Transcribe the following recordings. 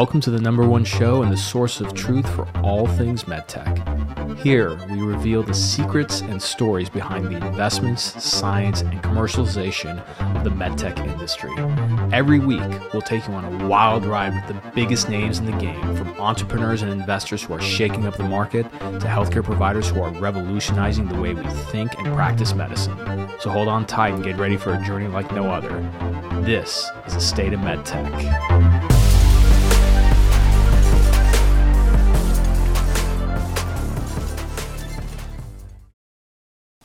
Welcome to the number one show and the source of truth for all things medtech. Here, we reveal the secrets and stories behind the investments, science, and commercialization of the medtech industry. Every week, we'll take you on a wild ride with the biggest names in the game, from entrepreneurs and investors who are shaking up the market to healthcare providers who are revolutionizing the way we think and practice medicine. So hold on tight and get ready for a journey like no other. This is the state of medtech.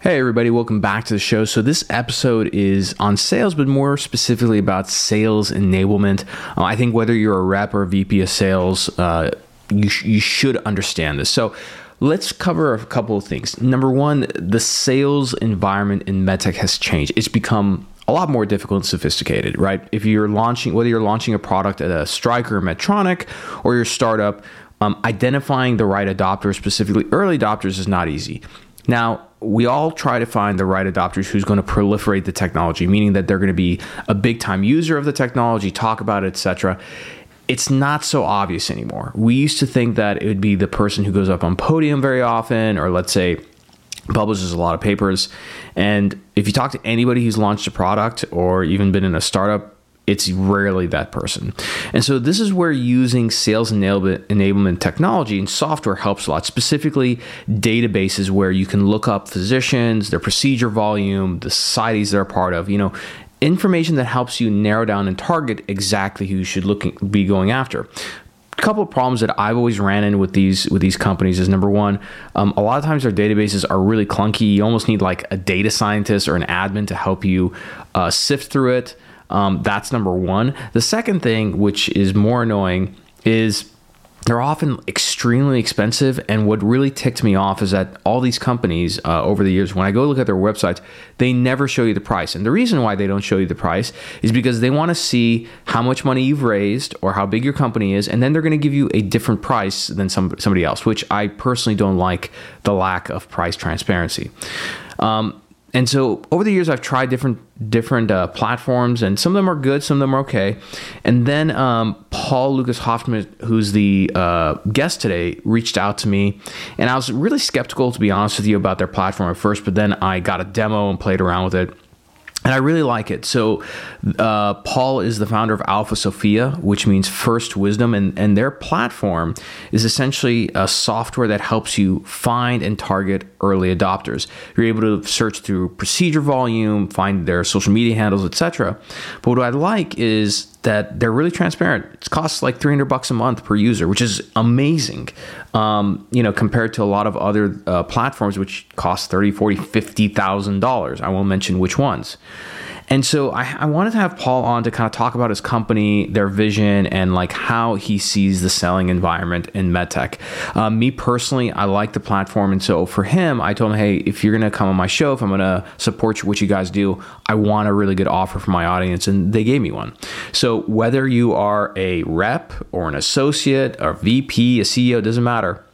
Hey, everybody, welcome back to the show. So, this episode is on sales, but more specifically about sales enablement. Uh, I think whether you're a rep or a VP of sales, uh, you, sh- you should understand this. So, let's cover a couple of things. Number one, the sales environment in medtech has changed, it's become a lot more difficult and sophisticated, right? If you're launching, whether you're launching a product at a Stryker or Medtronic or your startup, um, identifying the right adopters, specifically early adopters, is not easy. Now, we all try to find the right adopters who's going to proliferate the technology, meaning that they're going to be a big time user of the technology, talk about it, etc. It's not so obvious anymore. We used to think that it would be the person who goes up on podium very often, or let's say publishes a lot of papers. And if you talk to anybody who's launched a product or even been in a startup, it's rarely that person. And so this is where using sales enablement technology and software helps a lot, specifically databases where you can look up physicians, their procedure volume, the societies they're part of, you know, information that helps you narrow down and target exactly who you should look, be going after a couple of problems that I've always ran in with these with these companies is number one, um, a lot of times their databases are really clunky. You almost need like a data scientist or an admin to help you uh, sift through it. Um, that's number one. The second thing, which is more annoying, is they're often extremely expensive. And what really ticked me off is that all these companies uh, over the years, when I go look at their websites, they never show you the price. And the reason why they don't show you the price is because they want to see how much money you've raised or how big your company is. And then they're going to give you a different price than some, somebody else, which I personally don't like the lack of price transparency. Um, and so over the years, I've tried different different uh, platforms, and some of them are good, some of them are okay. And then um, Paul-Lukas Hoffman, who's the uh, guest today, reached out to me, and I was really skeptical, to be honest with you, about their platform at first. But then I got a demo and played around with it and I really like it. So, uh, Paul is the founder of Alpha Sophia, which means first wisdom, and, and their platform is essentially a software that helps you find and target early adopters. You're able to search through procedure volume, find their social media handles, etc. But what I like is that they're really transparent. It costs like 300 bucks a month per user, which is amazing. Um, you know, compared to a lot of other uh, platforms which cost 30, 40, 50,000 dollars. I won't mention which ones. And so I, I, wanted to have Paul on to kind of talk about his company, their vision, and like how he sees the selling environment in medtech. Um, me personally, I like the platform, and so for him, I told him, hey, if you're going to come on my show, if I'm going to support what you guys do, I want a really good offer for my audience, and they gave me one. So whether you are a rep or an associate or VP, a CEO, doesn't matter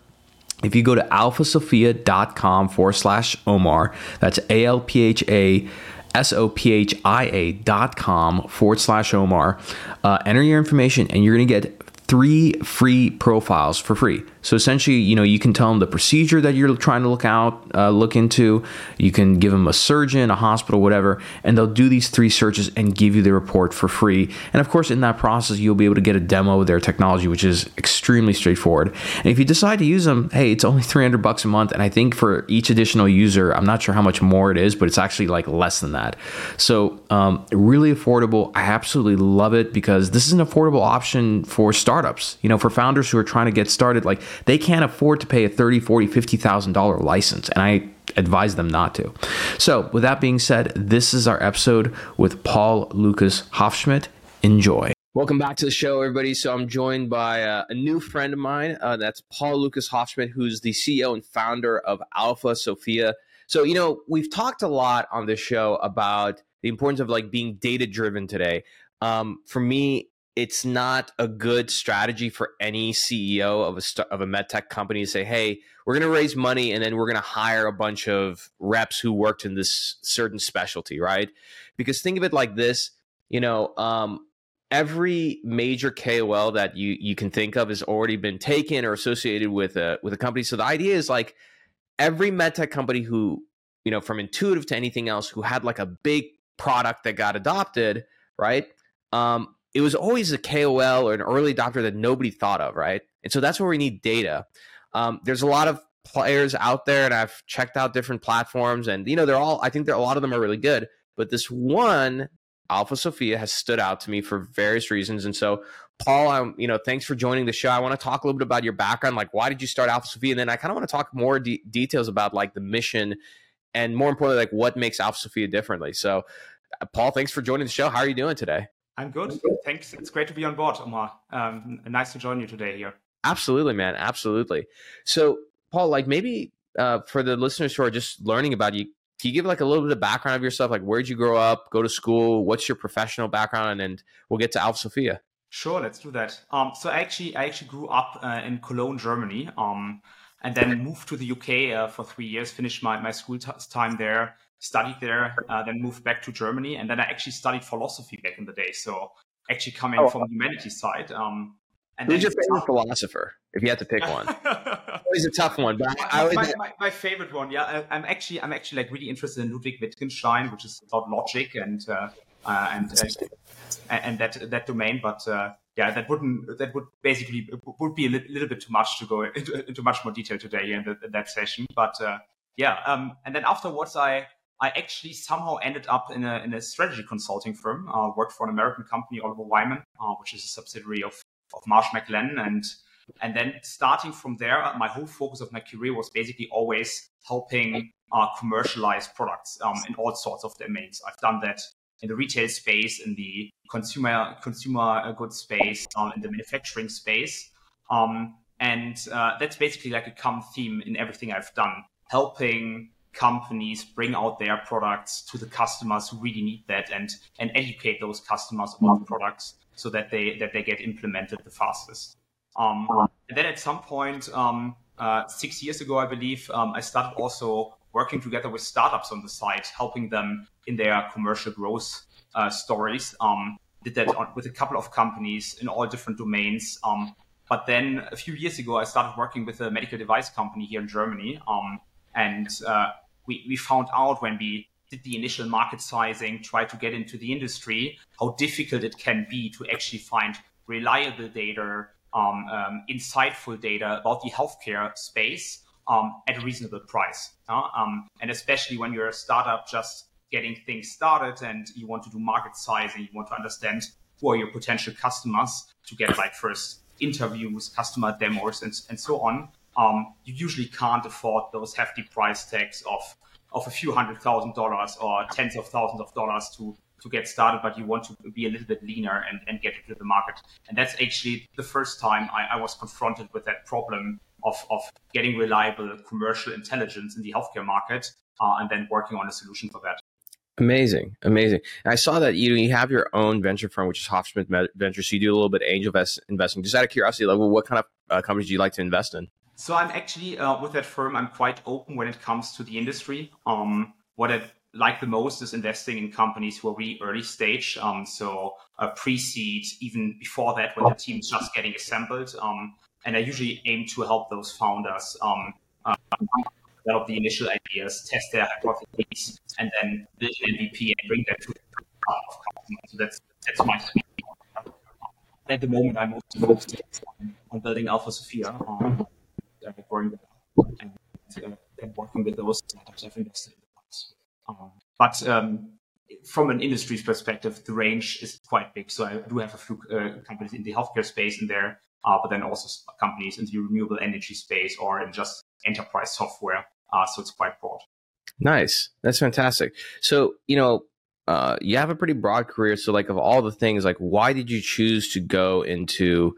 if you go to alphasophia.com forward slash Omar, that's A L P H A S-O-P-H-I-A dot com forward slash Omar. Uh, enter your information and you're going to get three free profiles for free. So essentially, you know, you can tell them the procedure that you're trying to look out, uh, look into. You can give them a surgeon, a hospital, whatever, and they'll do these three searches and give you the report for free. And of course, in that process, you'll be able to get a demo of their technology, which is extremely straightforward. And if you decide to use them, hey, it's only 300 bucks a month, and I think for each additional user, I'm not sure how much more it is, but it's actually like less than that. So um, really affordable. I absolutely love it because this is an affordable option for startups. You know, for founders who are trying to get started, like they can't afford to pay a 30, 40, 50,000 dollar license and I advise them not to. So, with that being said, this is our episode with Paul Lucas Hofschmidt. Enjoy. Welcome back to the show, everybody. So I'm joined by uh, a new friend of mine. Uh, that's Paul-Lukas Hoffschmidt, who's the CEO and founder of Alpha Sophia. So, you know, we've talked a lot on this show about the importance of like being data driven today. Um, for me, it's not a good strategy for any CEO of a of a medtech company to say, "Hey, we're going to raise money and then we're going to hire a bunch of reps who worked in this certain specialty," right? Because think of it like this, you know, um, every major KOL that you you can think of has already been taken or associated with a with a company. So the idea is like every medtech company who you know from intuitive to anything else who had like a big product that got adopted, right? Um, it was always a KOL or an early adopter that nobody thought of, right? And so that's where we need data. Um, there's a lot of players out there, and I've checked out different platforms, and you know they're all. I think a lot of them are really good, but this one Alpha Sophia has stood out to me for various reasons. And so, Paul, I'm, you know, thanks for joining the show. I want to talk a little bit about your background, like why did you start Alpha Sophia, and then I kind of want to talk more de- details about like the mission, and more importantly, like what makes Alpha Sophia differently. So, uh, Paul, thanks for joining the show. How are you doing today? I'm good. Thanks. It's great to be on board, Omar. Um, nice to join you today here. Absolutely, man. Absolutely. So, Paul, like maybe uh, for the listeners who are just learning about you, can you give like a little bit of background of yourself? Like, where'd you grow up, go to school? What's your professional background? And we'll get to Alpha Sophia. Sure, let's do that. Um, so I actually, I actually grew up uh, in Cologne, Germany, um, and then moved to the UK uh, for three years. Finished my my school t- time there, studied there, uh, then moved back to Germany, and then I actually studied philosophy back in the day. So actually coming oh. from the humanities side. Um, and Who's your favorite philosopher? If you had to pick one, always a tough one. But I my, my, my, favorite one, yeah, I, am actually I'm actually like really interested in Ludwig Wittgenstein, which is about logic and uh, uh, and, and, and that that domain. But uh, yeah, that wouldn't that would basically would be a li- little bit too much to go into, into much more detail today in, the, in that session. But uh, yeah, um, and then afterwards I. I actually somehow ended up in a, in a strategy consulting firm. Uh, worked for an American company, Oliver Wyman, uh, which is a subsidiary of of Marsh McLennan and and then starting from there, my whole focus of my career was basically always helping uh, commercialize products um, in all sorts of domains. I've done that in the retail space, in the consumer consumer goods space, um, in the manufacturing space, um, and uh, that's basically like a common theme in everything I've done, helping companies bring out their products to the customers who really need that and and educate those customers about the products so that they that they get implemented the fastest. Um, and then at some point, um, uh, six years ago, I believe, um, I started also working together with startups on the side, helping them in their commercial growth uh, stories. Um, did that on, with a couple of companies in all different domains. Um, but then a few years ago, I started working with a medical device company here in Germany, um, and uh, we we found out when we did the initial market sizing, try to get into the industry, how difficult it can be to actually find reliable data, um, um, insightful data about the healthcare space um, at a reasonable price. Uh, and especially when you're a startup just getting things started and you want to do market sizing, you want to understand who are your potential customers to get like first interviews, customer demos, and, and so on. Um, you usually can't afford those hefty price tags of of a few hundred thousand dollars or tens of thousands of dollars to to get started, but you want to be a little bit leaner and, and get into the market. And that's actually the first time I, I was confronted with that problem of, of getting reliable commercial intelligence in the healthcare market uh, and then working on a solution for that. Amazing, amazing. And I saw that you you have your own venture firm, which is Hoffschmidt Ventures. So you do a little bit of angel investing. Just out of curiosity, like, well, what kind of uh, companies do you like to invest in? So I'm actually uh, with that firm. I'm quite open when it comes to the industry. Um, what I like the most is investing in companies who are really early stage. Um, so uh, pre-seed, even before that, when the team is just getting assembled. Um, and I usually aim to help those founders um, uh, develop the initial ideas, test their hypotheses, and then build an MVP and bring that to the customers. So that's that's my sweet At the moment, I'm also focused on building Alpha Sophia. Um, and, and working with those startups I've invested in. Um, but um, from an industry's perspective, the range is quite big. So I do have a few uh, companies in the healthcare space in there, uh, but then also companies in the renewable energy space or in just enterprise software. Uh, so it's quite broad. Nice. That's fantastic. So, you know, uh, you have a pretty broad career. So, like, of all the things, like, why did you choose to go into,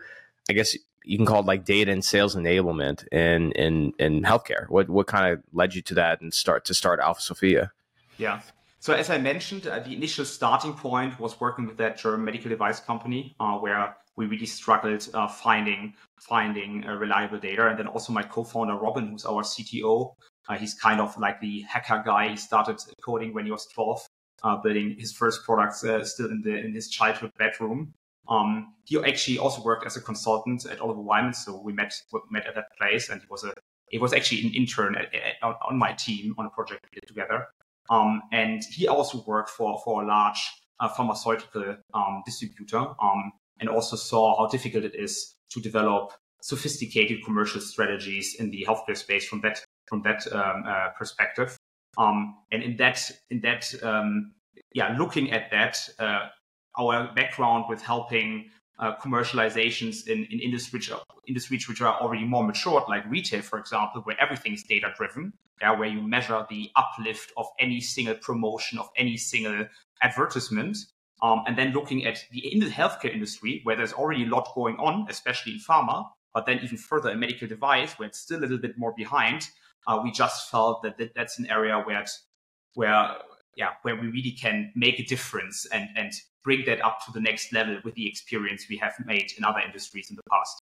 I guess, you can call it like data and sales enablement in in in healthcare. What what kind of led you to that and start to start Alpha Sophia? Yeah. So as I mentioned, uh, the initial starting point was working with that German medical device company, uh, where we really struggled uh, finding finding uh, reliable data. And then also my co-founder Robin, who's our CTO, uh, he's kind of like the hacker guy. He started coding when he was 12, uh, building his first products still in the in his childhood bedroom. Um, he actually also worked as a consultant at Oliver Wyman, so we met met at that place, and he was a he was actually an intern at, at, on my team on a project we did together. Um, and he also worked for for a large uh, pharmaceutical um, distributor, um, and also saw how difficult it is to develop sophisticated commercial strategies in the healthcare space from that from that um, uh, perspective. Um, and in that in that yeah, looking at that, uh, our background with helping uh, commercializations in, in industries, industries which are already more matured, like retail, for example, where everything is data driven, yeah, where you measure the uplift of any single promotion, of any single advertisement. Um, and then looking at the in the healthcare industry, where there's already a lot going on, especially in pharma, but then even further in medical device, where it's still a little bit more behind, uh, we just felt that, that that's an area where, where yeah, where we really can make a difference and, and bring that up to the next level with the experience we have made in other industries in the past.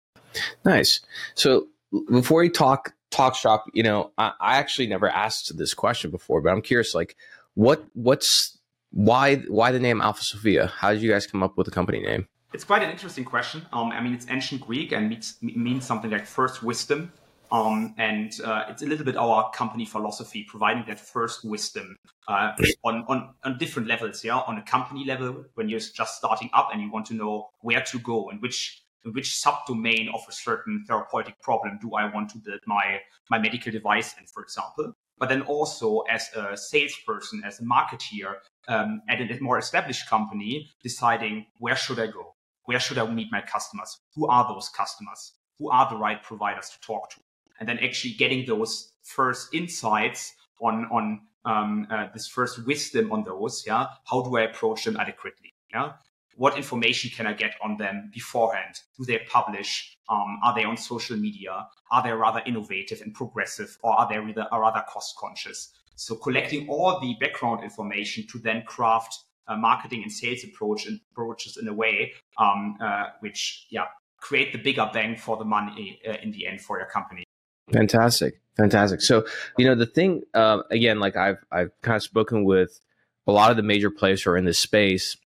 Nice. So before we talk talk shop, you know, I, I actually never asked this question before, but I'm curious, like, what what's why why the name Alpha Sophia? How did you guys come up with the company name? It's quite an interesting question. Um, I mean, it's ancient Greek and means, means something like first wisdom. Um, and uh, it's a little bit our company philosophy, providing that first wisdom uh, on, on, on different levels. Yeah, on a company level, when you're just starting up and you want to know where to go and which which subdomain of a certain therapeutic problem do I want to build my my medical device in, for example. But then also as a salesperson, as a marketeer um, at a more established company, deciding where should I go, where should I meet my customers, who are those customers, who are the right providers to talk to and then actually getting those first insights on on um, uh, this first wisdom on those. Yeah, how do I approach them adequately? Yeah, what information can I get on them beforehand? Do they publish? Um, are they on social media? Are they rather innovative and progressive, or are they rather, are rather cost conscious? So collecting all the background information to then craft uh, marketing and sales approach and approaches in a way um, uh, which yeah create the bigger bang for the money uh, in the end for your company. Fantastic, fantastic. So, you know, the thing uh, again, like I've I've kind of spoken with a lot of the major players who are in this space,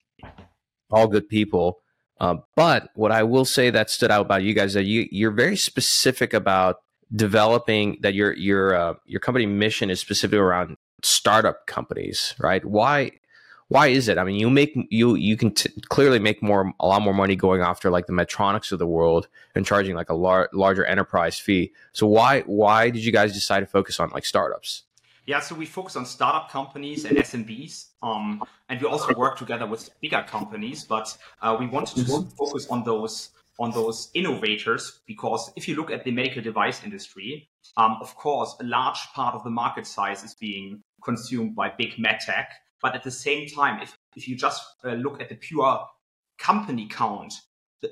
all good people. Uh, but what I will say that stood out about you guys that you you're very specific about developing that your your uh, your company mission is specifically around startup companies, right? Why why is it? I mean, you make you you can t- clearly make more a lot more money going after like the Medtronics of the world and charging like a lar- larger enterprise fee. So why why did you guys decide to focus on like startups? Yeah, so we focus on startup companies and SMBs, um, and we also work together with bigger companies. But uh, we wanted to focus on those on those innovators because if you look at the medical device industry, um, of course, a large part of the market size is being consumed by big medtech but at the same time, if, if you just uh, look at the pure company count,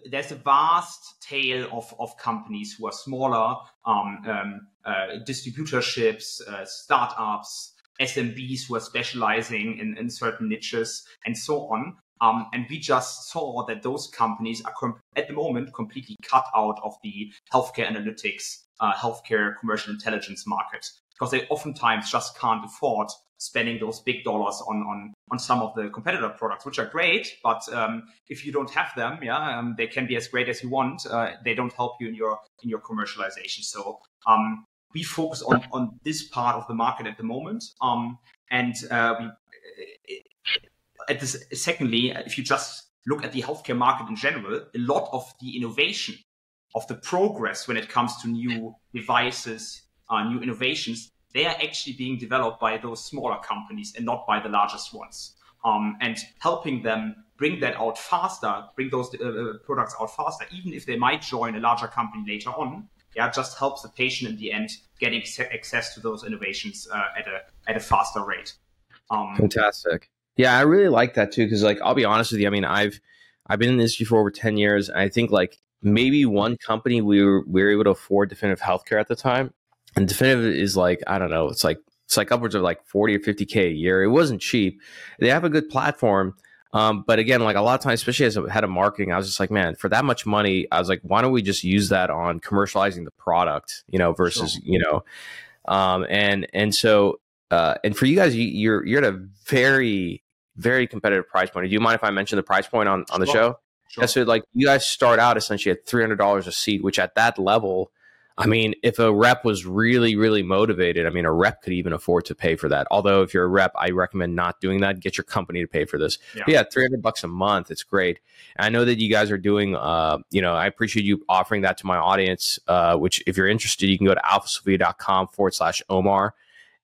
there's a vast tail of, of companies who are smaller, um, um, uh, distributorships, uh, startups, SMBs who are specializing in, in certain niches, and so on. Um, and we just saw that those companies are at the moment completely cut out of the healthcare analytics, uh, healthcare commercial intelligence market because they oftentimes just can't afford spending those big dollars on on on some of the competitor products, which are great. But um, if you don't have them, yeah, um, they can be as great as you want. Uh, they don't help you in your in your commercialization. So um, we focus on on this part of the market at the moment, um, and uh, we. At this, secondly, if you just look at the healthcare market in general, a lot of the innovation, of the progress when it comes to new devices, uh, new innovations, they are actually being developed by those smaller companies and not by the largest ones. Um, and helping them bring that out faster, bring those uh, uh products out faster, even if they might join a larger company later on, yeah, just helps the patient in the end getting access to those innovations uh, at a at a faster rate. Um, Fantastic. Yeah, I really like that too because, like, I'll be honest with you. I mean, I've I've been in this industry for over ten years, and I think like maybe one company we were we were able to afford definitive healthcare at the time, and definitive is like i don't know it's like it's like upwards of like 40 or 50k a year it wasn't cheap they have a good platform um, but again like a lot of times especially as a head of marketing i was just like man for that much money i was like why don't we just use that on commercializing the product you know versus sure. you know um, and and so uh, and for you guys you, you're you're at a very very competitive price point do you mind if i mention the price point on on the sure. show Sure. That's it. Like you guys start out essentially at three hundred dollars a seat, which at that level, I mean, if a rep was really, really motivated, I mean, a rep could even afford to pay for that. Although, if you're a rep, I recommend not doing that. Get your company to pay for this. Yeah, yeah 300 bucks a month. It's great. And I know that you guys are doing, uh, you know, I appreciate you offering that to my audience, uh, which if you're interested, you can go to alphasophia.com forward slash Omar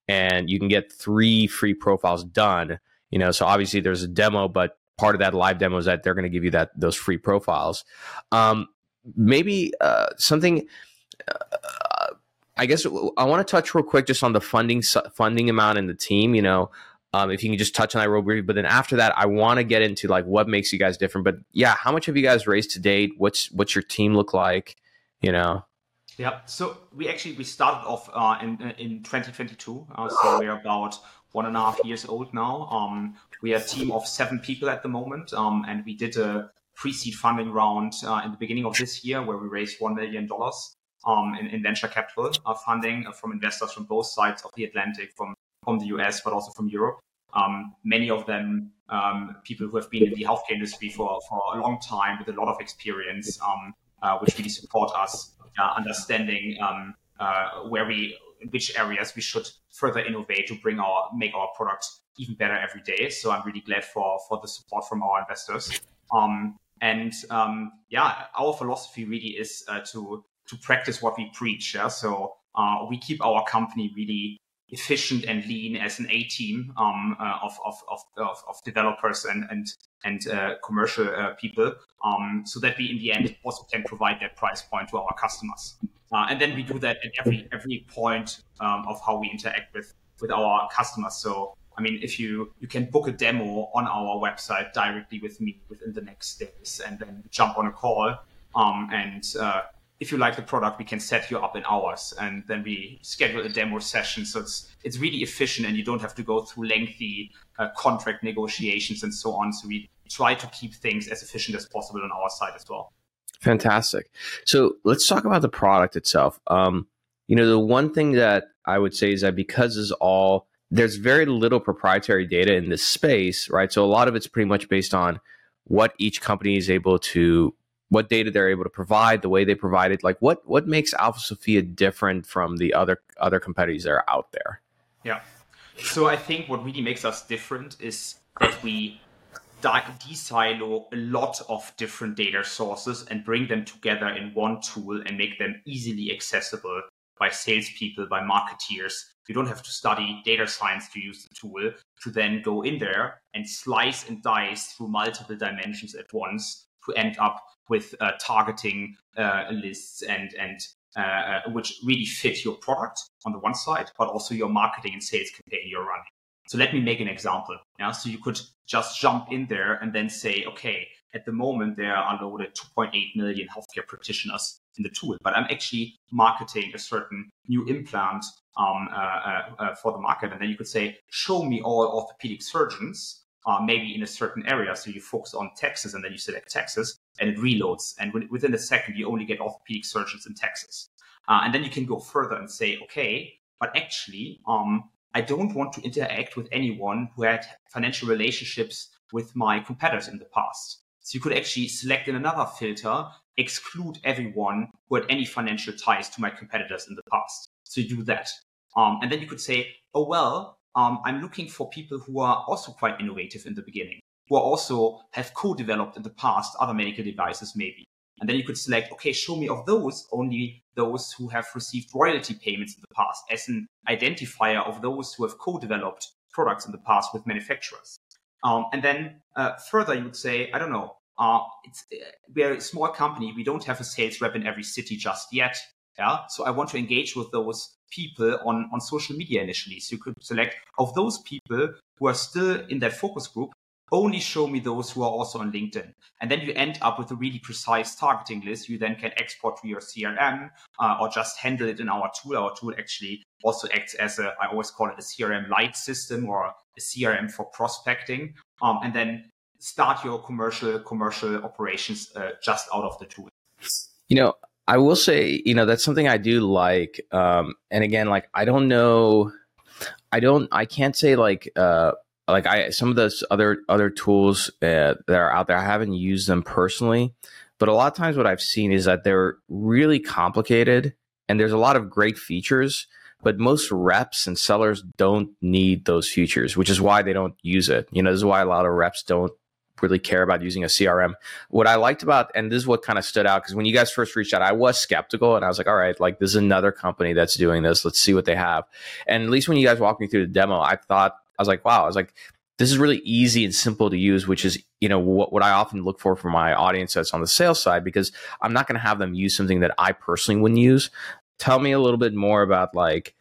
and you can get three free profiles done. You know, so obviously there's a demo, but part of that live demo is that they're going to give you that those free profiles. Um, maybe uh, something uh, I guess I want to touch real quick just on the funding funding amount and the team. You know, um, if you can just touch on that real brief. But then after that, I want to get into like what makes you guys different. But yeah, how much have you guys raised to date? What's what's your team look like? You know. Yeah, so we actually we started off uh, in in 2022, uh, so we're about one and a half years old now. Um, we are a team of seven people at the moment, um, and we did a pre-seed funding round uh, in the beginning of this year where we raised one million dollars um, in, in, venture capital uh, funding uh, from investors from both sides of the Atlantic, from from the US, but also from Europe. Um, many of them um, people who have been in the healthcare industry for, for a long time with a lot of experience, um, uh, which really support us uh, understanding um, uh, where we, which areas we should further innovate to bring our, make our product even better every day. So I'm really glad for, for the support from our investors. Um, and yeah, our philosophy really is to to practice what we preach. Yeah? So uh, we keep our company really efficient and lean as an A team um, uh, of, of, of, of, developers and and and uh, commercial uh, people, um, so that we in the end also can provide that price point to our customers. Uh, and then we do that at every every point um, of how we interact with with our customers. So I mean, if you you can book a demo on our website directly with me within the next days, and then jump on a call um, and uh, if you like the product, we can set you up in hours, and then we schedule a demo session. So it's it's really efficient, and you don't have to go through lengthy uh, contract negotiations and so on. So we try to keep things as efficient as possible on our side as well. Fantastic. So let's talk about the product itself. Um, you know, the one thing that I would say is that because it's all there's very little proprietary data in this space, right? So a lot of it's pretty much based on what each company is able to what data they're able to provide, the way they provide it. Like what what makes Alpha Sophia different from the other other competitors that are out there? Yeah. So I think what really makes us different is that we de-silo a lot of different data sources and bring them together in one tool and make them easily accessible by salespeople, by marketeers. You don't have to study data science to use the tool to then go in there and slice and dice through multiple dimensions at once to end up with uh, targeting uh, lists and and uh, uh, which really fit your product on the one side, but also your marketing and sales campaign you're running. So let me make an example. Yeah, so you could just jump in there and then say, okay, at the moment there are loaded 2.8 million healthcare practitioners in the tool, but I'm actually marketing a certain new implant um, uh, uh, uh, for the market, and then you could say, show me all orthopedic surgeons uh, maybe in a certain area. So you focus on Texas and then you select Texas and it reloads. And within a second, you only get orthopedic surgeons in Texas. Uh, and then you can go further and say, okay, but actually, um, I don't want to interact with anyone who had financial relationships with my competitors in the past. So you could actually select in another filter, exclude everyone who had any financial ties to my competitors in the past. So you do that. Um, and then you could say, oh, well, um, I'm looking for people who are also quite innovative in the beginning, who are also have co-developed in the past other medical devices maybe. And then you could select, okay, show me of those only those who have received royalty payments in the past as an identifier of those who have co-developed products in the past with manufacturers. Um, and then uh, further, you would say, I don't know, uh, uh, we're a small company. We don't have a sales rep in every city just yet. Yeah. So I want to engage with those people on, on social media initially. So you could select of those people who are still in that focus group, only show me those who are also on LinkedIn. And then you end up with a really precise targeting list. You then can export to your CRM uh, or just handle it in our tool. Our tool actually also acts as a, I always call it a CRM light system or a CRM for prospecting. Um, and then start your commercial commercial operations uh, just out of the tool. You know, I will say, you know, that's something I do like. Um, and again, like I don't know, I don't, I can't say like uh, like I some of those other other tools uh, that are out there. I haven't used them personally, but a lot of times what I've seen is that they're really complicated, and there's a lot of great features. But most reps and sellers don't need those features, which is why they don't use it. You know, this is why a lot of reps don't really care about using a CRM. What I liked about, and this is what kind of stood out, because when you guys first reached out, I was skeptical and I was like, all right, like this is another company that's doing this. Let's see what they have. And at least when you guys walked me through the demo, I thought, I was like, wow, I was like, this is really easy and simple to use, which is, you know, what, what I often look for for my audience that's on the sales side, because I'm not going to have them use something that I personally wouldn't use. Tell me a little bit more about like,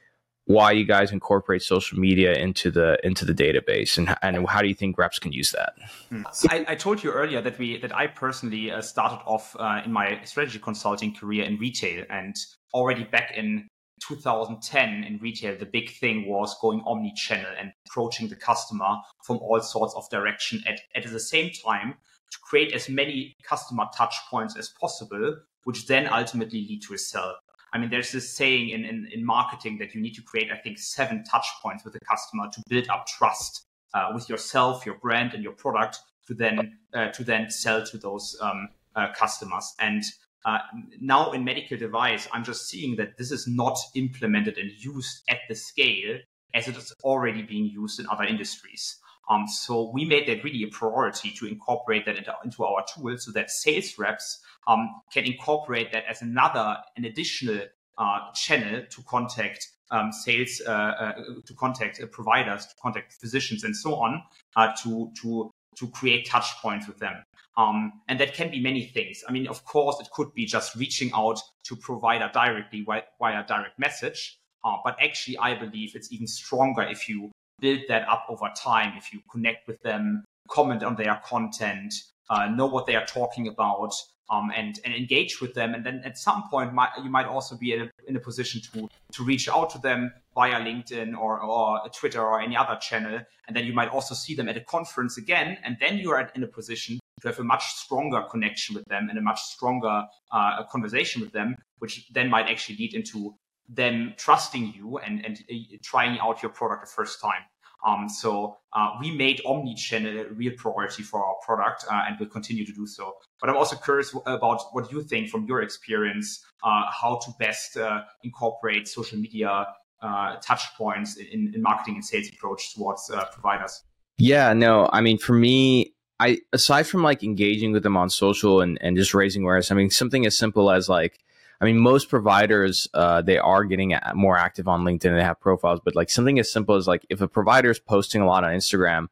why you guys incorporate social media into the into the database and, and how do you think reps can use that hmm. I, I told you earlier that we that i personally uh, started off uh, in my strategy consulting career in retail and already back in 2010 in retail the big thing was going omni-channel and approaching the customer from all sorts of direction at, at the same time to create as many customer touch points as possible which then ultimately lead to a sell I mean, there's this saying in, in, in marketing that you need to create, I think, seven touch points with the customer to build up trust uh, with yourself, your brand, and your product to then uh, to then sell to those um, uh, customers. And uh, now in medical device, I'm just seeing that this is not implemented and used at the scale as it is already being used in other industries. Um, so we made that really a priority to incorporate that into, into our tool so that sales reps um, can incorporate that as another, an additional uh, channel to contact um, sales, uh, uh, to contact uh, providers, to contact physicians, and so on, uh, to to to create touch points with them. Um, and that can be many things. I mean, of course, it could be just reaching out to provider directly via, via direct message. Uh, but actually, I believe it's even stronger if you build that up over time, if you connect with them, comment on their content, uh, know what they are talking about, um, and and engage with them. And then at some point, might, you might also be in a, in a, position to to reach out to them via LinkedIn or or Twitter or any other channel. And then you might also see them at a conference again. And then you are in a position to have a much stronger connection with them and a much stronger uh, conversation with them, which then might actually lead into them trusting you and and uh, trying out your product the first time. Um, so uh, we made omni-channel a real priority for our product uh, and will continue to do so. But I'm also curious about what you think from your experience, uh, how to best uh, incorporate social media uh, touch points in, in, marketing and sales approach towards uh, providers. Yeah, no, I mean, for me, I aside from like engaging with them on social and, and just raising awareness, I mean, something as simple as like I mean, most providers uh, they are getting more active on LinkedIn. They have profiles, but like something as simple as like if a provider is posting a lot on Instagram,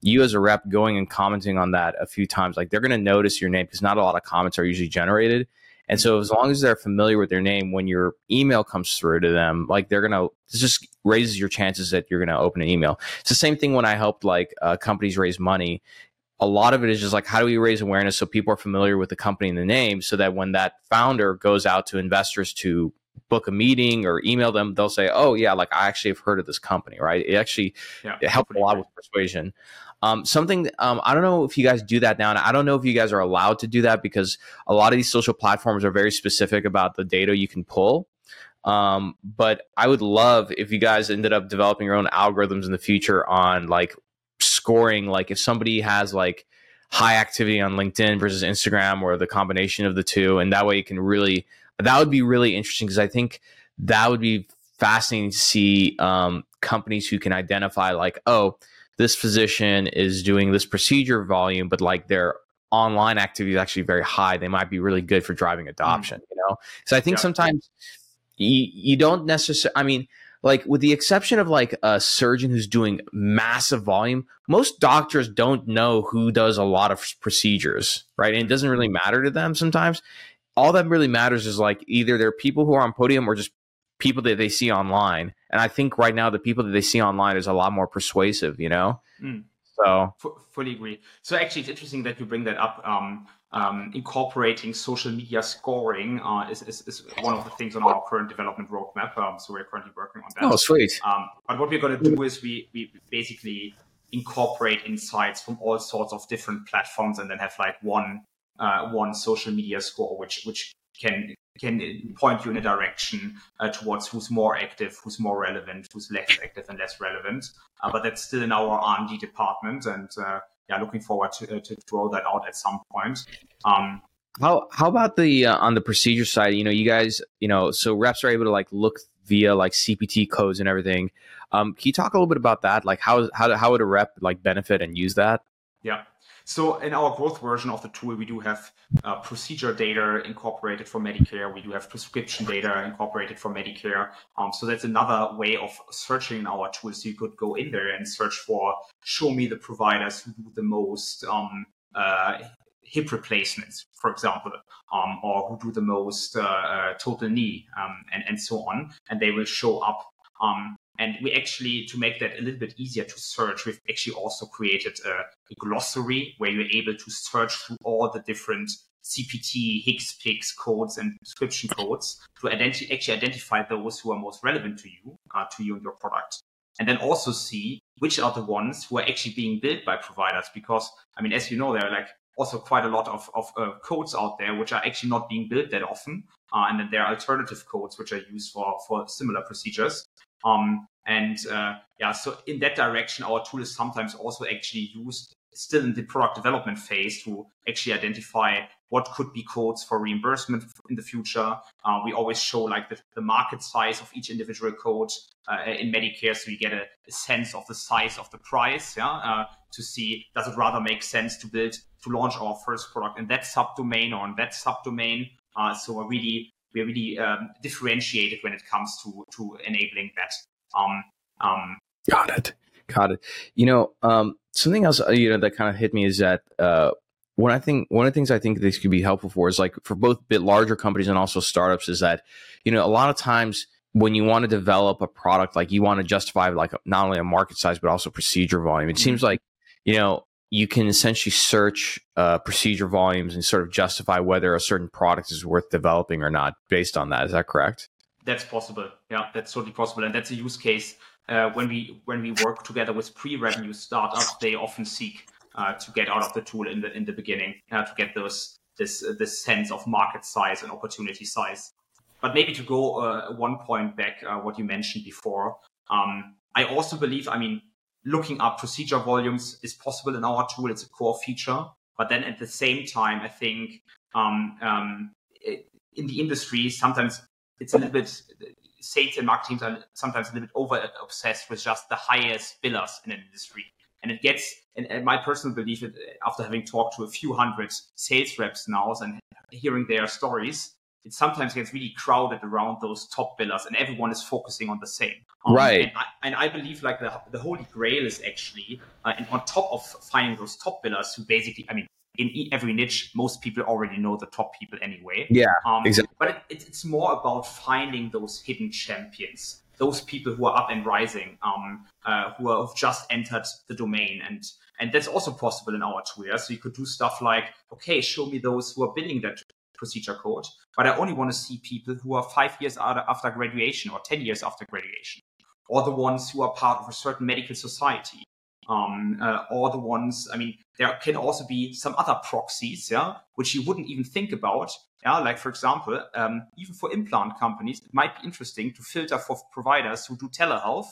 you as a rep going and commenting on that a few times, like they're going to notice your name because not a lot of comments are usually generated. And so as long as they're familiar with their name, when your email comes through to them, like they're gonna it just raises your chances that you're gonna open an email. It's the same thing when I helped like uh, companies raise money a lot of it is just like how do we raise awareness so people are familiar with the company and the name so that when that founder goes out to investors to book a meeting or email them they'll say oh yeah like i actually have heard of this company right? It actually yeah, it helped a lot right. with persuasion. Um, something um, i don't know if you guys do that now and i don't know if you guys are allowed to do that because a lot of these social platforms are very specific about the data you can pull. Um, but I would love if you guys ended up developing your own algorithms in the future on like scoring like if somebody has like high activity on LinkedIn versus Instagram or the combination of the two and that way you can really that would be really interesting because I think that would be fascinating to see um, companies who can identify like oh this physician is doing this procedure volume but like their online activity is actually very high they might be really good for driving mm. adoption mm. you know so I think yeah. sometimes you, you don't necessarily I mean like with the exception of like a surgeon who's doing massive volume most doctors don't know who does a lot of procedures right? And it doesn't really matter to them sometimes. All that really matters is like either they're people who are on podium or just people that they see online. And i think right now the people that they see online is a lot more persuasive you know? Mm. so F- fully agree. So actually it's interesting that you bring that up um, um, incorporating social media scoring uh, is, is, is, one of the things on our current development roadmap. Um, so we're currently working on that. Oh, sweet. Um, but what we're going to do is we, we basically incorporate insights from all sorts of different platforms and then have like one uh, one social media score which which can can point you in a direction uh, towards who's more active, who's more relevant, who's less active and less relevant. Uh, but that's still in our R&D department, and uh, yeah, looking forward to, to roll that out at some point. Um, how how about the uh, on the procedure side? You know, you guys, you know, so reps are able to like look via like CPT codes and everything. Um, can you talk a little bit about that? Like how how how would a rep like benefit and use that? Yeah. So in our growth version of the tool, we do have uh, procedure data incorporated for Medicare. We do have prescription data incorporated for Medicare. Um, so that's another way of searching in our tool. So you could go in there and search for, show me the providers who do the most um, uh, hip replacements, for example, um, or who do the most uh, uh, total knee, um, and, and so on. And they will show up. Um, and we actually, to make that a little bit easier to search, we've actually also created a, a glossary where you're able to search through all the different CPT, HCPCS codes and prescription codes to identi- actually identify those who are most relevant to you, uh, to you and your product. And then also see which are the ones who are actually being built by providers. Because, I mean, as you know, there are like also quite a lot of, of uh, codes out there which are actually not being built that often. Uh, and then there are alternative codes which are used for, for similar procedures. Um, and uh, yeah, so in that direction, our tool is sometimes also actually used still in the product development phase to actually identify what could be codes for reimbursement in the future. Uh, we always show like the, the, market size of each individual code uh, in Medicare, so you get a, a, sense of the size of the price. Yeah, uh, to see does it rather make sense to build to launch our first product in that subdomain or in that subdomain. Uh, so we're really we're really um, differentiated when it comes to to enabling that. Um, um, Got it. Got it. You know, um, something else uh, you know that kind of hit me is that uh, one I think one of the things I think this could be helpful for is like for both bit larger companies and also startups is that you know a lot of times when you want to develop a product like you want to justify like not only a market size but also procedure volume. It mm-hmm. seems like you know you can essentially search uh, procedure volumes and sort of justify whether a certain product is worth developing or not based on that. Is that correct? That's possible. Yeah, that's totally possible, and that's a use case uh, when we when we work together with pre-revenue startups. They often seek uh, to get out of the tool in the in the beginning uh, to get those this this sense of market size and opportunity size. But maybe to go uh, one point back, uh, what you mentioned before, um, I also believe. I mean, looking up procedure volumes is possible in our tool. It's a core feature. But then at the same time, I think um, um, it, in the industry, sometimes it's a little bit, sales and marketing are sometimes a little bit over obsessed with just the highest billers in an industry. And it gets, and, my personal belief, after having talked to a few hundred sales reps now and hearing their stories, it sometimes gets really crowded around those top billers and everyone is focusing on the same. Um, right. And I, and I, believe like the, the holy grail is actually, uh, and on top of finding those top billers who basically, I mean, in every niche, most people already know the top people anyway. Yeah, um, exactly. But it, it's more about finding those hidden champions, those people who are up and rising, um, uh, who have just entered the domain, and and that's also possible in our tool. Yeah? So you could do stuff like, okay, show me those who are building that procedure code, but I only want to see people who are five years after graduation or 10 years after graduation, or the ones who are part of a certain medical society, um, uh, or the ones, I mean, there can also be some other proxies, yeah, which you wouldn't even think about. Yeah, like for example, um, even for implant companies, it might be interesting to filter for providers who do telehealth,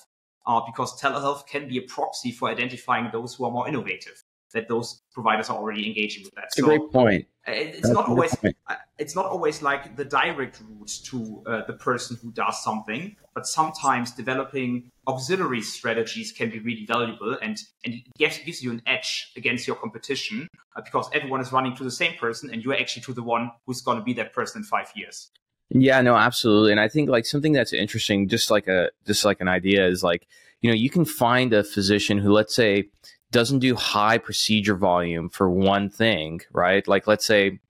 uh, because telehealth can be a proxy for identifying those who are more innovative that those providers are already engaging with that. That's so a great point. It's That's not always. Uh, it's not always like the direct route to uh, the person who does something, but sometimes developing auxiliary strategies can be really valuable and and it gives, gives you an edge against your competition uh, because everyone is running to the same person and you're actually to the one who's going to be that person in five years. Yeah, no, absolutely. And I think like something that's interesting, just like a just like an idea is like, you know, you can find a physician who let's say doesn't do high procedure volume for one thing, right? Like let's say,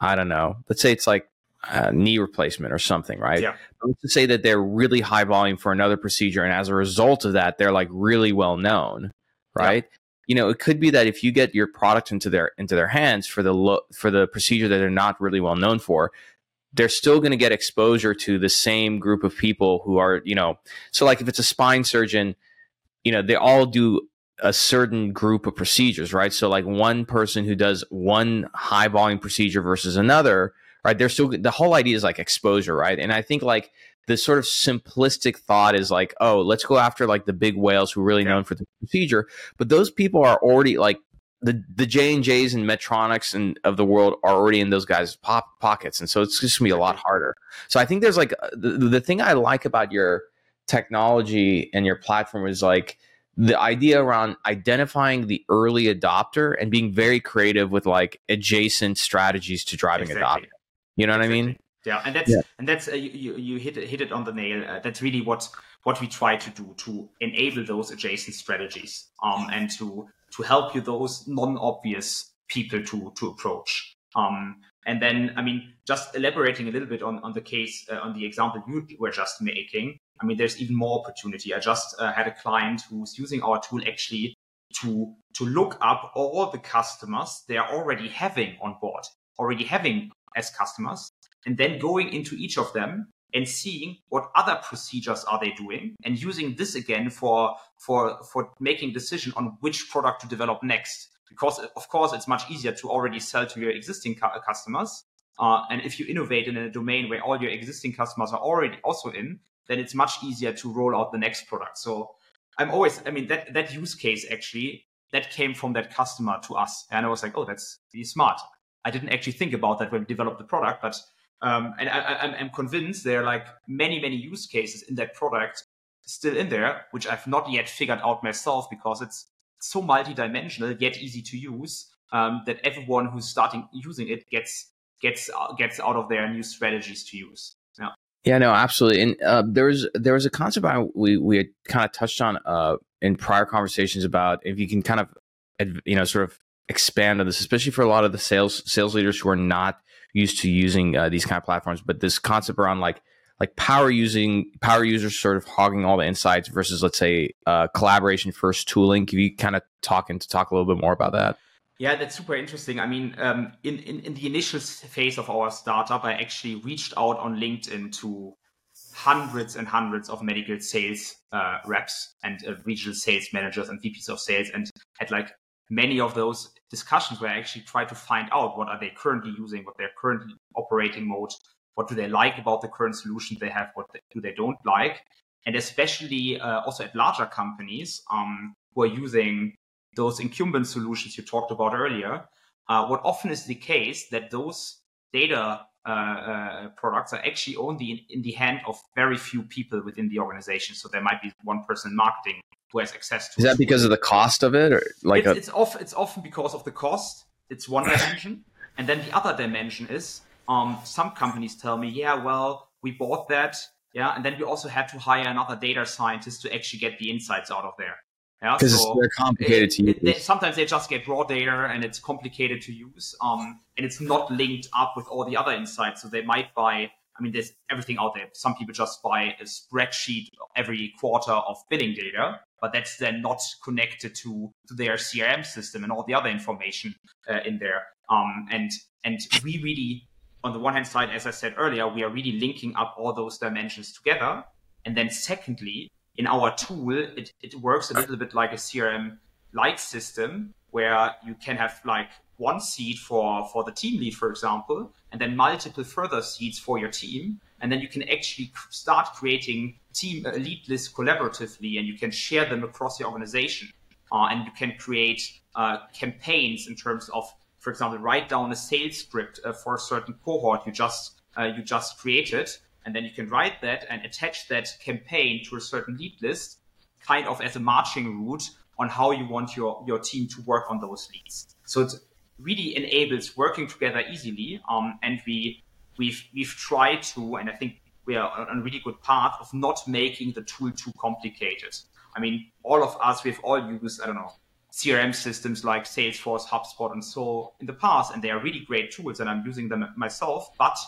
I don't know, let's say it's like a knee replacement or something, right? Yeah. Let's just say that they're really high volume for another procedure, and as a result of that, they're like really well known, right? Yeah. You know, it could be that if you get your product into their into their hands for the lo- for the procedure that they're not really well known for, they're still going to get exposure to the same group of people who are, you know, so like if it's a spine surgeon, you know, they all do a certain group of procedures, right? So like one person who does one high volume procedure versus another, right? They're still the whole idea is like exposure, right? And I think like this sort of simplistic thought is like, oh, let's go after like the big whales who are really yeah. known for the procedure, but those people are already like the the J and J's and Medtronics and of the world are already in those guys' pop, pockets, and so it's just gonna be a lot harder. So I think there's like uh, the, the thing I like about your technology and your platform is like the idea around identifying the early adopter and being very creative with like adjacent strategies to driving exactly. adoption. You know what exactly. I mean? Yeah, and that's yeah. and that's uh, you you hit it, hit it on the nail. Uh, that's really what what we try to do to enable those adjacent strategies um, and to to help you those non-obvious people to to approach. Um, and then, I mean, just elaborating a little bit on, on the case, uh, on the example you were just making, I mean, there's even more opportunity. I just uh, had a client who's using our tool actually to, to look up all the customers they are already having on board, already having as customers, and then going into each of them and seeing what other procedures are they doing and using this again for for for making decision on which product to develop next because of course it's much easier to already sell to your existing cu- customers uh, and if you innovate in a domain where all your existing customers are already also in then it's much easier to roll out the next product. So i'm always i mean that that use case actually that came from that customer to us. And i was like oh that's really smart. I didn't actually think about that when we developed the product but um, and I, am convinced there are like many, many use cases in that product still in there, which I've not yet figured out myself because it's so multidimensional yet easy to use um, that everyone who's starting using it gets gets gets out of their new strategies to use. Yeah. No, absolutely. And uh, there was there was a concept I, we we had kind of touched on uh, in prior conversations about if you can kind of you know sort of expand on this, especially for a lot of the sales sales leaders who are not used to using uh, these kind of platforms. But this concept around like like power using power users sort of hogging all the insights versus let's say uh, collaboration first tooling. Can you kind of talk and talk a little bit more about that? Yeah, that's super interesting. I mean, um, in, in, in the initial phase of our startup, I actually reached out on LinkedIn to hundreds and hundreds of medical sales uh, reps and uh, regional sales managers and VPs of sales, and had like many of those discussions where I actually try to find out what are they currently using, what their current operating mode, what do they like about the current solution they have, what do they don't like, and especially uh, also at larger companies um, who are using those incumbent solutions you talked about earlier. Uh, what often is the case that those data uh, uh, products are actually only in, in, the hand of very few people within the organization. So there might be one person in marketing who has access to. Is that because of the cost of it, or like it's, a... it's, off, it's often because of the cost. It's one dimension, and then the other dimension is um, some companies tell me, yeah, well, we bought that, yeah, and then we also had to hire another data scientist to actually get the insights out of there. Yeah, because so they're complicated it, to use. It, they, sometimes they just get raw data and it's complicated to use, um, and it's not linked up with all the other insights. So they might buy. I mean, there's everything out there. Some people just buy a spreadsheet every quarter of billing data, but that's then not connected to, to their CRM system and all the other information uh, in there. Um, and and we really, on the one hand side, as I said earlier, we are really linking up all those dimensions together. And then secondly, in our tool, it, it works a little bit like a CRM like system where you can have like one seat for, for the team lead, for example, and then multiple further seats for your team. And then you can actually start creating team uh, lead lists collaboratively and you can share them across the organization. Uh, and you can create uh, campaigns in terms of, for example, write down a sales script uh, for a certain cohort you just uh, you just created, and then you can write that and attach that campaign to a certain lead list, kind of as a marching route on how you want your, your team to work on those leads. So it really enables working together easily. Um, and we, we've, we've tried to, and I think we are on a really good path of not making the tool too complicated. I mean, all of us, we've all used, I don't know, CRM systems like Salesforce, HubSpot, and so in the past, and they are really great tools, and I'm using them myself. But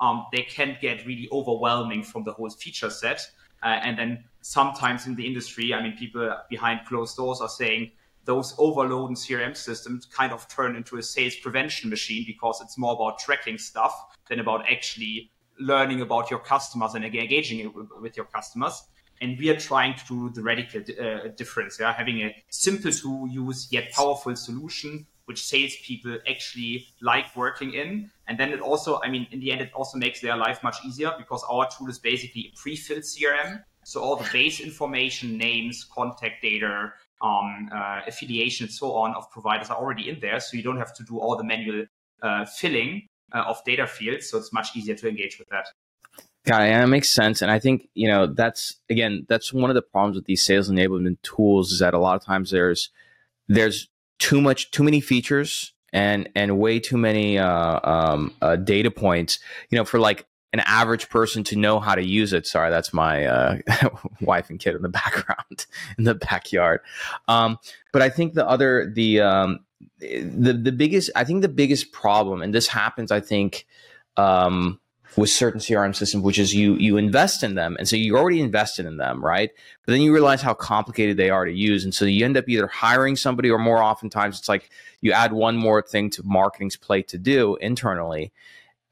um, they can get really overwhelming from the whole feature set. Uh, and then sometimes in the industry, I mean, people behind closed doors are saying those overloaded CRM systems kind of turn into a sales prevention machine because it's more about tracking stuff than about actually learning about your customers and engaging with your customers. And we are trying to do the radical uh, difference, yeah? having a simple to use yet powerful solution which salespeople actually like working in. And then it also, I mean, in the end, it also makes their life much easier because our tool is basically a pre-filled CRM. So all the base information, names, contact data, um, uh, affiliation, and so on of providers are already in there. So you don't have to do all the manual uh, filling uh, of data fields. So it's much easier to engage with that. Got it. And it makes sense. And I think, you know, that's again, that's one of the problems with these sales enablement tools is that a lot of times there's there's too much too many features and and way too many uh, um, uh, data points, you know, for like an average person to know how to use it. Sorry, that's my uh, wife and kid in the background in the backyard. Um, but I think the other the um, the the biggest I think the biggest problem, and this happens, I think. Um, with certain CRM systems, which is you you invest in them, and so you already invested in them, right? But then you realize how complicated they are to use, and so you end up either hiring somebody, or more oftentimes it's like you add one more thing to marketing's plate to do internally,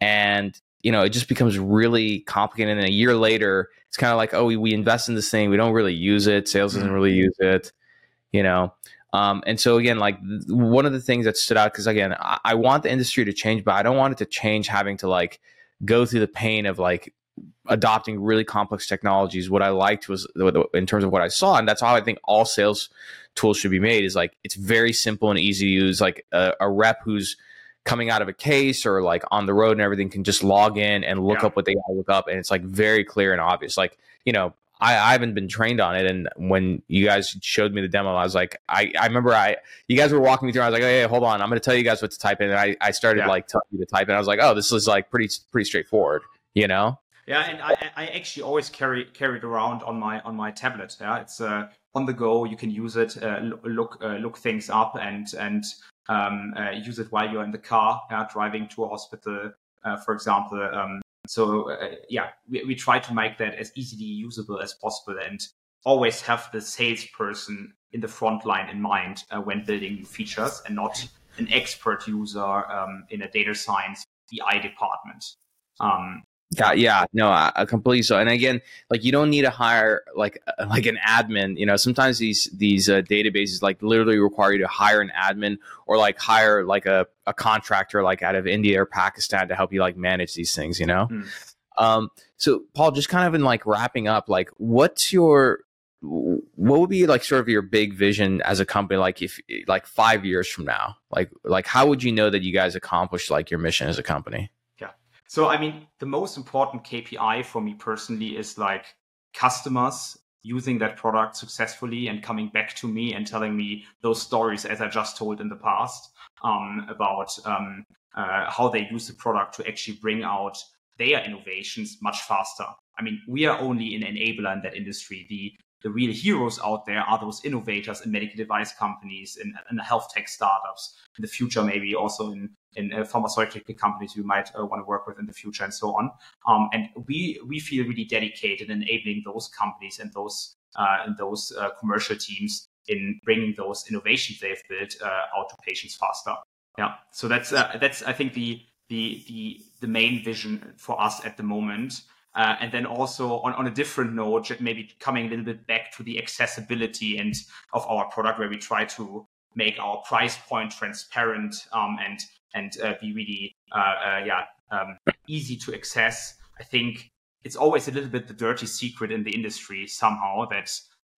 and you know it just becomes really complicated. And a year later, it's kind of like, oh, we, we invest in this thing, we don't really use it, sales doesn't really use it, you know. Um, and so again, like one of the things that stood out because again, I, I want the industry to change, but I don't want it to change having to like go through the pain of like adopting really complex technologies. What I liked was in terms of what I saw, and that's how I think all sales tools should be made. Is like it's very simple and easy to use. Like a, a rep who's coming out of a case or like on the road and everything can just log in and look yeah. up what they to look up, and it's like very clear and obvious. Like you know, I, I, haven't been trained on it. And when you guys showed me the demo, I was like, I, I remember I, you guys were walking me through. I was like, hey, hold on, I'm going to tell you guys what to type in. And I, I started yeah. like telling you to type in. I was like, oh, this is like pretty, pretty straightforward, you know? Yeah, and I, I actually always carry carry it around on my on my tablet. Yeah, it's uh, on the go. You can use it, uh, look uh, look things up, and and um, uh, use it while you're in the car, yeah, driving to a hospital, uh, for example. Um, so uh, yeah, we, we try to make that as easily usable as possible and always have the salesperson in the front line in mind uh, when building new features and not an expert user um, in a data science BI department. Um, yeah, yeah, no, I, completely so. And again, like you don't need to hire like uh, like an admin. You know, sometimes these these uh, databases like literally require you to hire an admin or like hire like a, a contractor like out of India or Pakistan to help you like manage these things. You know. Hmm. Um, so Paul, just kind of in like wrapping up, like what's your what would be like sort of your big vision as a company like if like five years from now like like how would you know that you guys accomplished like your mission as a company so, I mean, the most important KPI for me personally is like customers using that product successfully and coming back to me and telling me those stories as I just told in the past um, about um, uh, how they use the product to actually bring out their innovations much faster. I mean, we are only an enabler in that industry. The the real heroes out there are those innovators in medical device companies, in, in health tech startups, in the future, maybe also in, in uh, pharmaceutical companies you might uh, want to work with in the future and so on. Um, and we, we feel really dedicated in enabling those companies and those, uh, and those uh, commercial teams in bringing those innovations they've built uh, out to patients faster. Yeah. So that's, uh, that's, I think the, the, the, the main vision for us at the moment. Uh, and then also on, on a different note, maybe coming a little bit back to the accessibility and of our product, where we try to make our price point transparent um, and and uh, be really uh, uh, yeah um, easy to access. I think it's always a little bit the dirty secret in the industry somehow that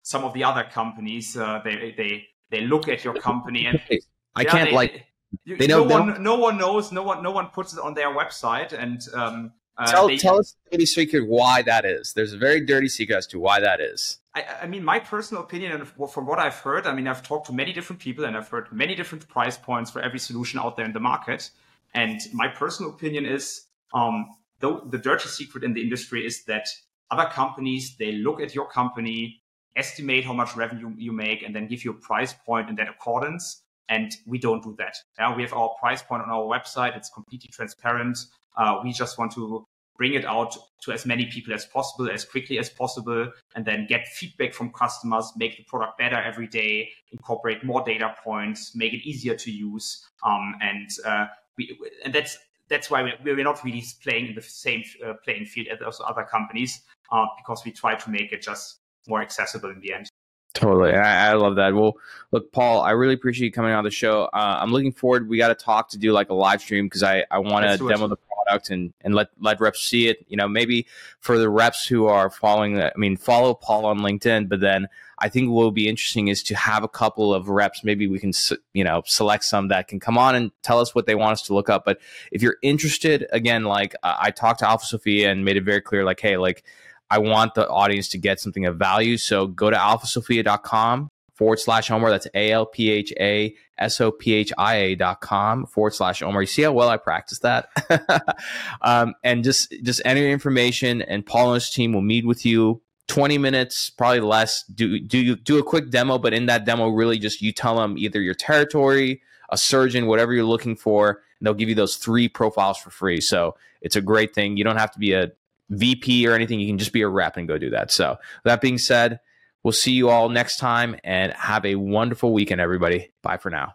some of the other companies uh, they they they look at your company and I yeah, can't they, like. They, know no one, no one knows. No one, no one puts it on their website, and um, uh, tell they, tell us dirty secret why that is. There's a very dirty secret as to why that is. I, I, mean, my personal opinion, and from what I've heard, I mean, I've talked to many different people, and I've heard many different price points for every solution out there in the market. And my personal opinion is, um, though the dirty secret in the industry is that other companies they look at your company, estimate how much revenue you make, and then give you a price point in that accordance. And we don't do that. Yeah, we have our price point on our website. It's completely transparent. Uh, we just want to bring it out to as many people as possible, as quickly as possible, and then get feedback from customers, make the product better every day, incorporate more data points, make it easier to use, um, and uh, we, and that's that's why we're, we're not really playing in the same uh, playing field as other companies uh, because we try to make it just more accessible in the end. Totally. I, I, love that. Well, look, Paul, I really appreciate you coming on the show. Uh, I'm looking forward. We got to talk to do like a live stream because I, I want to demo the product and, and let, let reps see it. You know, maybe for the reps who are following, I mean, follow Paul on LinkedIn, but then I think what will be interesting is to have a couple of reps. Maybe we can, you know, select some that can come on and tell us what they want us to look up. But if you're interested, again, like uh, I talked to Alpha Sophia and made it very clear, like, hey, like I want the audience to get something of value. So go to alphasophia.com forward slash Omar. That's A L P H A S O P H I A dot com forward slash Omar. You see how well I practice that? um, and just, just enter your information and Paul and his team will meet with you 20 minutes, probably less. Do do do a quick demo, but in that demo, really just you tell them either your territory, a surgeon, whatever you're looking for, and they'll give you those three profiles for free. So it's a great thing. You don't have to be a VP or anything. You can just be a rep and go do that. So that being said, we'll see you all next time and have a wonderful weekend, everybody. Bye for now.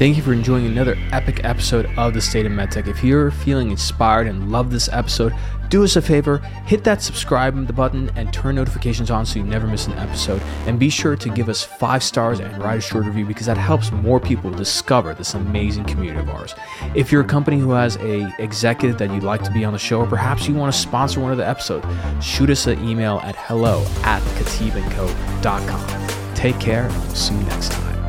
Thank you for enjoying another epic episode of the State of MedTech. If you're feeling inspired and love this episode, do us a favor, hit that subscribe button and turn notifications on so you never miss an episode. And be sure to give us five stars and write a short review because that helps more people discover this amazing community of ours. If you're a company who has a executive that you'd like to be on the show, or perhaps you want to sponsor one of the episodes, shoot us an email at hello at khateebandco.com. Take care and we'll see you next time.